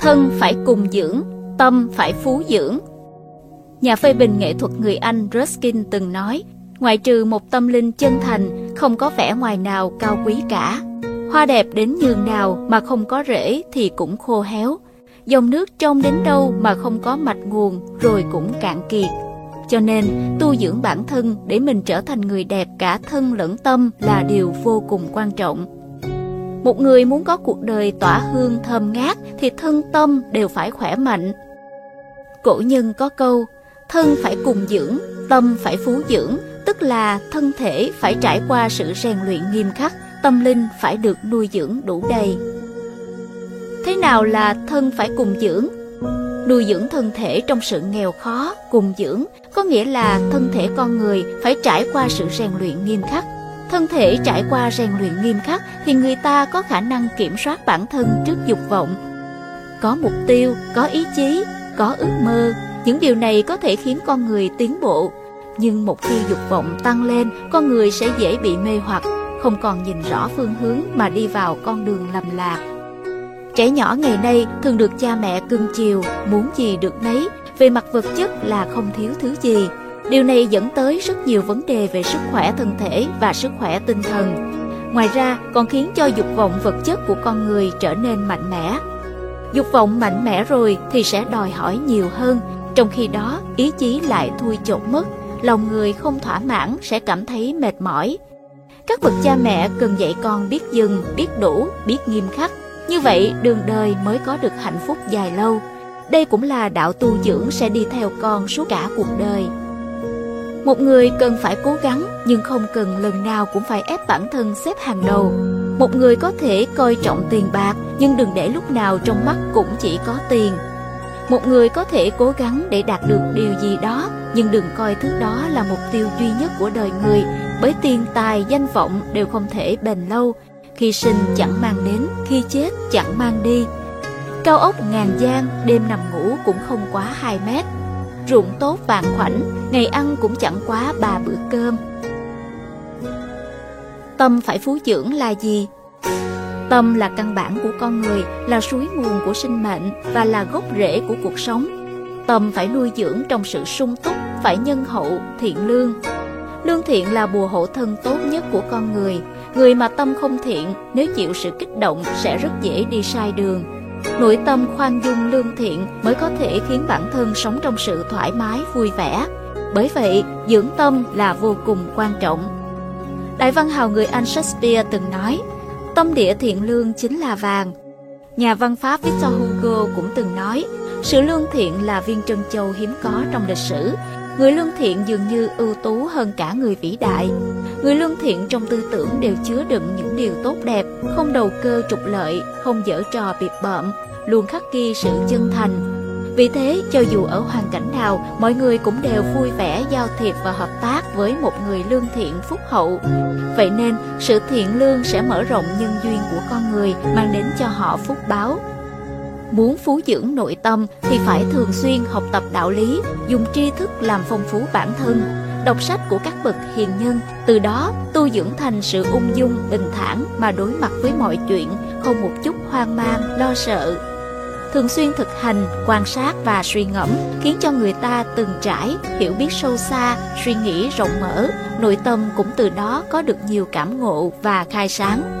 thân phải cùng dưỡng, tâm phải phú dưỡng. Nhà phê bình nghệ thuật người Anh Ruskin từng nói, ngoại trừ một tâm linh chân thành, không có vẻ ngoài nào cao quý cả. Hoa đẹp đến nhường nào mà không có rễ thì cũng khô héo. Dòng nước trong đến đâu mà không có mạch nguồn rồi cũng cạn kiệt. Cho nên, tu dưỡng bản thân để mình trở thành người đẹp cả thân lẫn tâm là điều vô cùng quan trọng. Một người muốn có cuộc đời tỏa hương thơm ngát thì thân tâm đều phải khỏe mạnh. Cổ nhân có câu, thân phải cùng dưỡng, tâm phải phú dưỡng, tức là thân thể phải trải qua sự rèn luyện nghiêm khắc, tâm linh phải được nuôi dưỡng đủ đầy. Thế nào là thân phải cùng dưỡng? Nuôi dưỡng thân thể trong sự nghèo khó, cùng dưỡng, có nghĩa là thân thể con người phải trải qua sự rèn luyện nghiêm khắc. Thân thể trải qua rèn luyện nghiêm khắc thì người ta có khả năng kiểm soát bản thân trước dục vọng. Có mục tiêu, có ý chí, có ước mơ, những điều này có thể khiến con người tiến bộ. Nhưng một khi dục vọng tăng lên, con người sẽ dễ bị mê hoặc, không còn nhìn rõ phương hướng mà đi vào con đường lầm lạc. Trẻ nhỏ ngày nay thường được cha mẹ cưng chiều, muốn gì được nấy, về mặt vật chất là không thiếu thứ gì. Điều này dẫn tới rất nhiều vấn đề về sức khỏe thân thể và sức khỏe tinh thần. Ngoài ra còn khiến cho dục vọng vật chất của con người trở nên mạnh mẽ. Dục vọng mạnh mẽ rồi thì sẽ đòi hỏi nhiều hơn, trong khi đó ý chí lại thui chột mất, lòng người không thỏa mãn sẽ cảm thấy mệt mỏi. Các bậc cha mẹ cần dạy con biết dừng, biết đủ, biết nghiêm khắc. Như vậy đường đời mới có được hạnh phúc dài lâu. Đây cũng là đạo tu dưỡng sẽ đi theo con suốt cả cuộc đời. Một người cần phải cố gắng, nhưng không cần lần nào cũng phải ép bản thân xếp hàng đầu. Một người có thể coi trọng tiền bạc, nhưng đừng để lúc nào trong mắt cũng chỉ có tiền. Một người có thể cố gắng để đạt được điều gì đó, nhưng đừng coi thứ đó là mục tiêu duy nhất của đời người, bởi tiền, tài, danh vọng đều không thể bền lâu khi sinh chẳng mang đến, khi chết chẳng mang đi cao ốc ngàn gian đêm nằm ngủ cũng không quá 2 mét ruộng tốt vàng khoảnh, ngày ăn cũng chẳng quá ba bữa cơm. Tâm phải phú dưỡng là gì? Tâm là căn bản của con người, là suối nguồn của sinh mệnh và là gốc rễ của cuộc sống. Tâm phải nuôi dưỡng trong sự sung túc, phải nhân hậu, thiện lương. Lương thiện là bùa hộ thân tốt nhất của con người. Người mà tâm không thiện, nếu chịu sự kích động sẽ rất dễ đi sai đường nội tâm khoan dung lương thiện mới có thể khiến bản thân sống trong sự thoải mái, vui vẻ. Bởi vậy, dưỡng tâm là vô cùng quan trọng. Đại văn hào người anh shakespeare từng nói, tâm địa thiện lương chính là vàng. Nhà văn pháp victor hugo cũng từng nói, sự lương thiện là viên trân châu hiếm có trong lịch sử. Người lương thiện dường như ưu tú hơn cả người vĩ đại. Người lương thiện trong tư tưởng đều chứa đựng những điều tốt đẹp, không đầu cơ trục lợi, không dở trò biệt bợm, luôn khắc ghi sự chân thành. Vì thế, cho dù ở hoàn cảnh nào, mọi người cũng đều vui vẻ giao thiệp và hợp tác với một người lương thiện phúc hậu. Vậy nên, sự thiện lương sẽ mở rộng nhân duyên của con người, mang đến cho họ phúc báo, Muốn phú dưỡng nội tâm thì phải thường xuyên học tập đạo lý, dùng tri thức làm phong phú bản thân, đọc sách của các bậc hiền nhân, từ đó tu dưỡng thành sự ung dung, bình thản mà đối mặt với mọi chuyện, không một chút hoang mang, lo sợ. Thường xuyên thực hành, quan sát và suy ngẫm khiến cho người ta từng trải, hiểu biết sâu xa, suy nghĩ rộng mở, nội tâm cũng từ đó có được nhiều cảm ngộ và khai sáng.